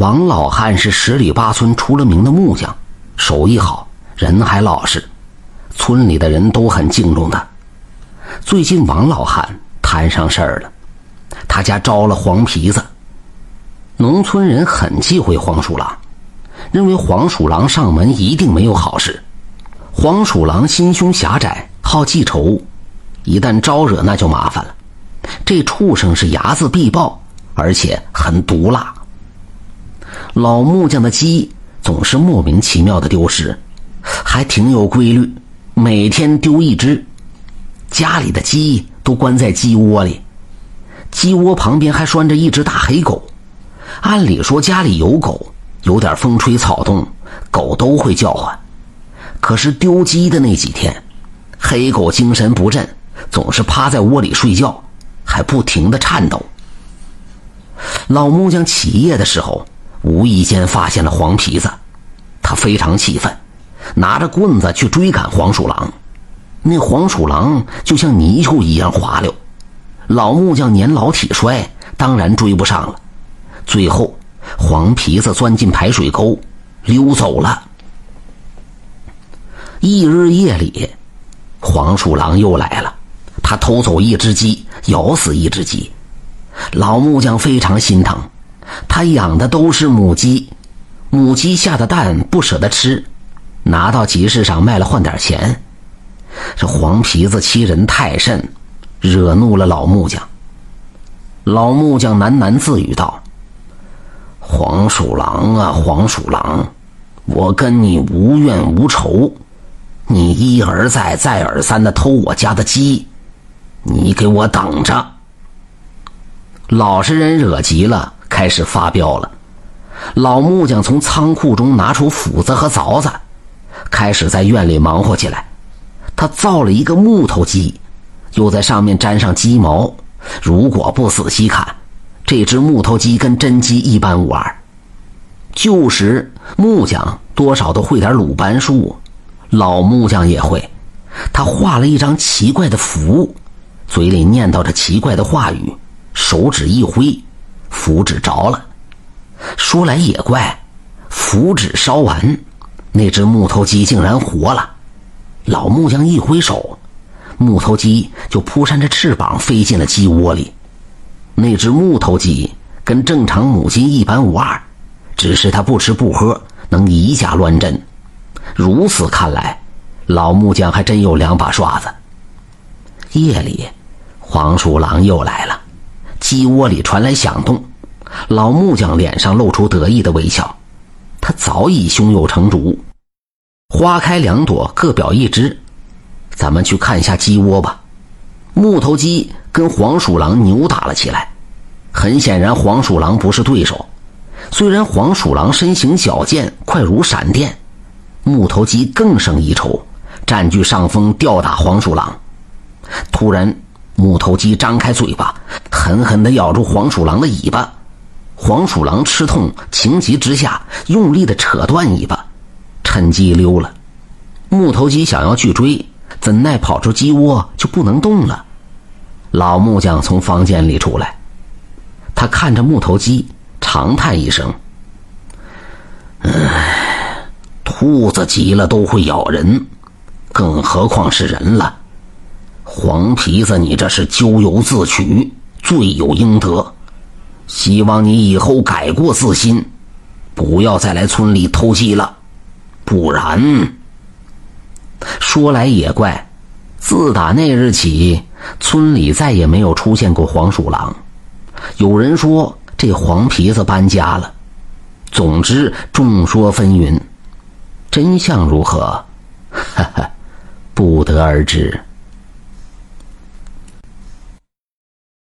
王老汉是十里八村出了名的木匠，手艺好，人还老实，村里的人都很敬重他。最近王老汉摊上事儿了，他家招了黄皮子。农村人很忌讳黄鼠狼，认为黄鼠狼上门一定没有好事。黄鼠狼心胸狭窄，好记仇，一旦招惹那就麻烦了。这畜生是睚眦必报，而且很毒辣。老木匠的鸡总是莫名其妙的丢失，还挺有规律，每天丢一只。家里的鸡都关在鸡窝里，鸡窝旁边还拴着一只大黑狗。按理说家里有狗，有点风吹草动，狗都会叫唤。可是丢鸡的那几天，黑狗精神不振，总是趴在窝里睡觉，还不停的颤抖。老木匠起夜的时候，无意间发现了黄皮子，他非常气愤，拿着棍子去追赶黄鼠狼。那黄鼠狼就像泥鳅一样滑溜，老木匠年老体衰，当然追不上了。最后，黄皮子钻进排水沟，溜走了。一日夜里，黄鼠狼又来了，他偷走一只鸡，咬死一只鸡。老木匠非常心疼，他养的都是母鸡，母鸡下的蛋不舍得吃，拿到集市上卖了换点钱。这黄皮子欺人太甚，惹怒了老木匠。老木匠喃喃自语道。黄鼠狼啊，黄鼠狼，我跟你无怨无仇，你一而再、再而三的偷我家的鸡，你给我等着！老实人惹急了，开始发飙了。老木匠从仓库中拿出斧子和凿子，开始在院里忙活起来。他造了一个木头鸡，又在上面粘上鸡毛。如果不仔细看，这只木头鸡跟真鸡一般无二。旧时木匠多少都会点鲁班术，老木匠也会。他画了一张奇怪的符，嘴里念叨着奇怪的话语，手指一挥，符纸着了。说来也怪，符纸烧完，那只木头鸡竟然活了。老木匠一挥手，木头鸡就扑扇着翅膀飞进了鸡窝里。那只木头鸡跟正常母鸡一般无二，只是它不吃不喝，能以假乱真。如此看来，老木匠还真有两把刷子。夜里，黄鼠狼又来了，鸡窝里传来响动。老木匠脸上露出得意的微笑，他早已胸有成竹，花开两朵，各表一枝。咱们去看一下鸡窝吧。木头鸡跟黄鼠狼扭打了起来。很显然，黄鼠狼不是对手。虽然黄鼠狼身形矫健，快如闪电，木头鸡更胜一筹，占据上风，吊打黄鼠狼。突然，木头鸡张开嘴巴，狠狠地咬住黄鼠狼的尾巴。黄鼠狼吃痛，情急之下用力地扯断尾巴，趁机溜了。木头鸡想要去追，怎奈跑出鸡窝就不能动了。老木匠从房间里出来。他看着木头鸡，长叹一声：“唉，兔子急了都会咬人，更何况是人了。黄皮子，你这是咎由自取，罪有应得。希望你以后改过自新，不要再来村里偷鸡了，不然……说来也怪，自打那日起，村里再也没有出现过黄鼠狼。”有人说这黄皮子搬家了，总之众说纷纭，真相如何，哈哈，不得而知。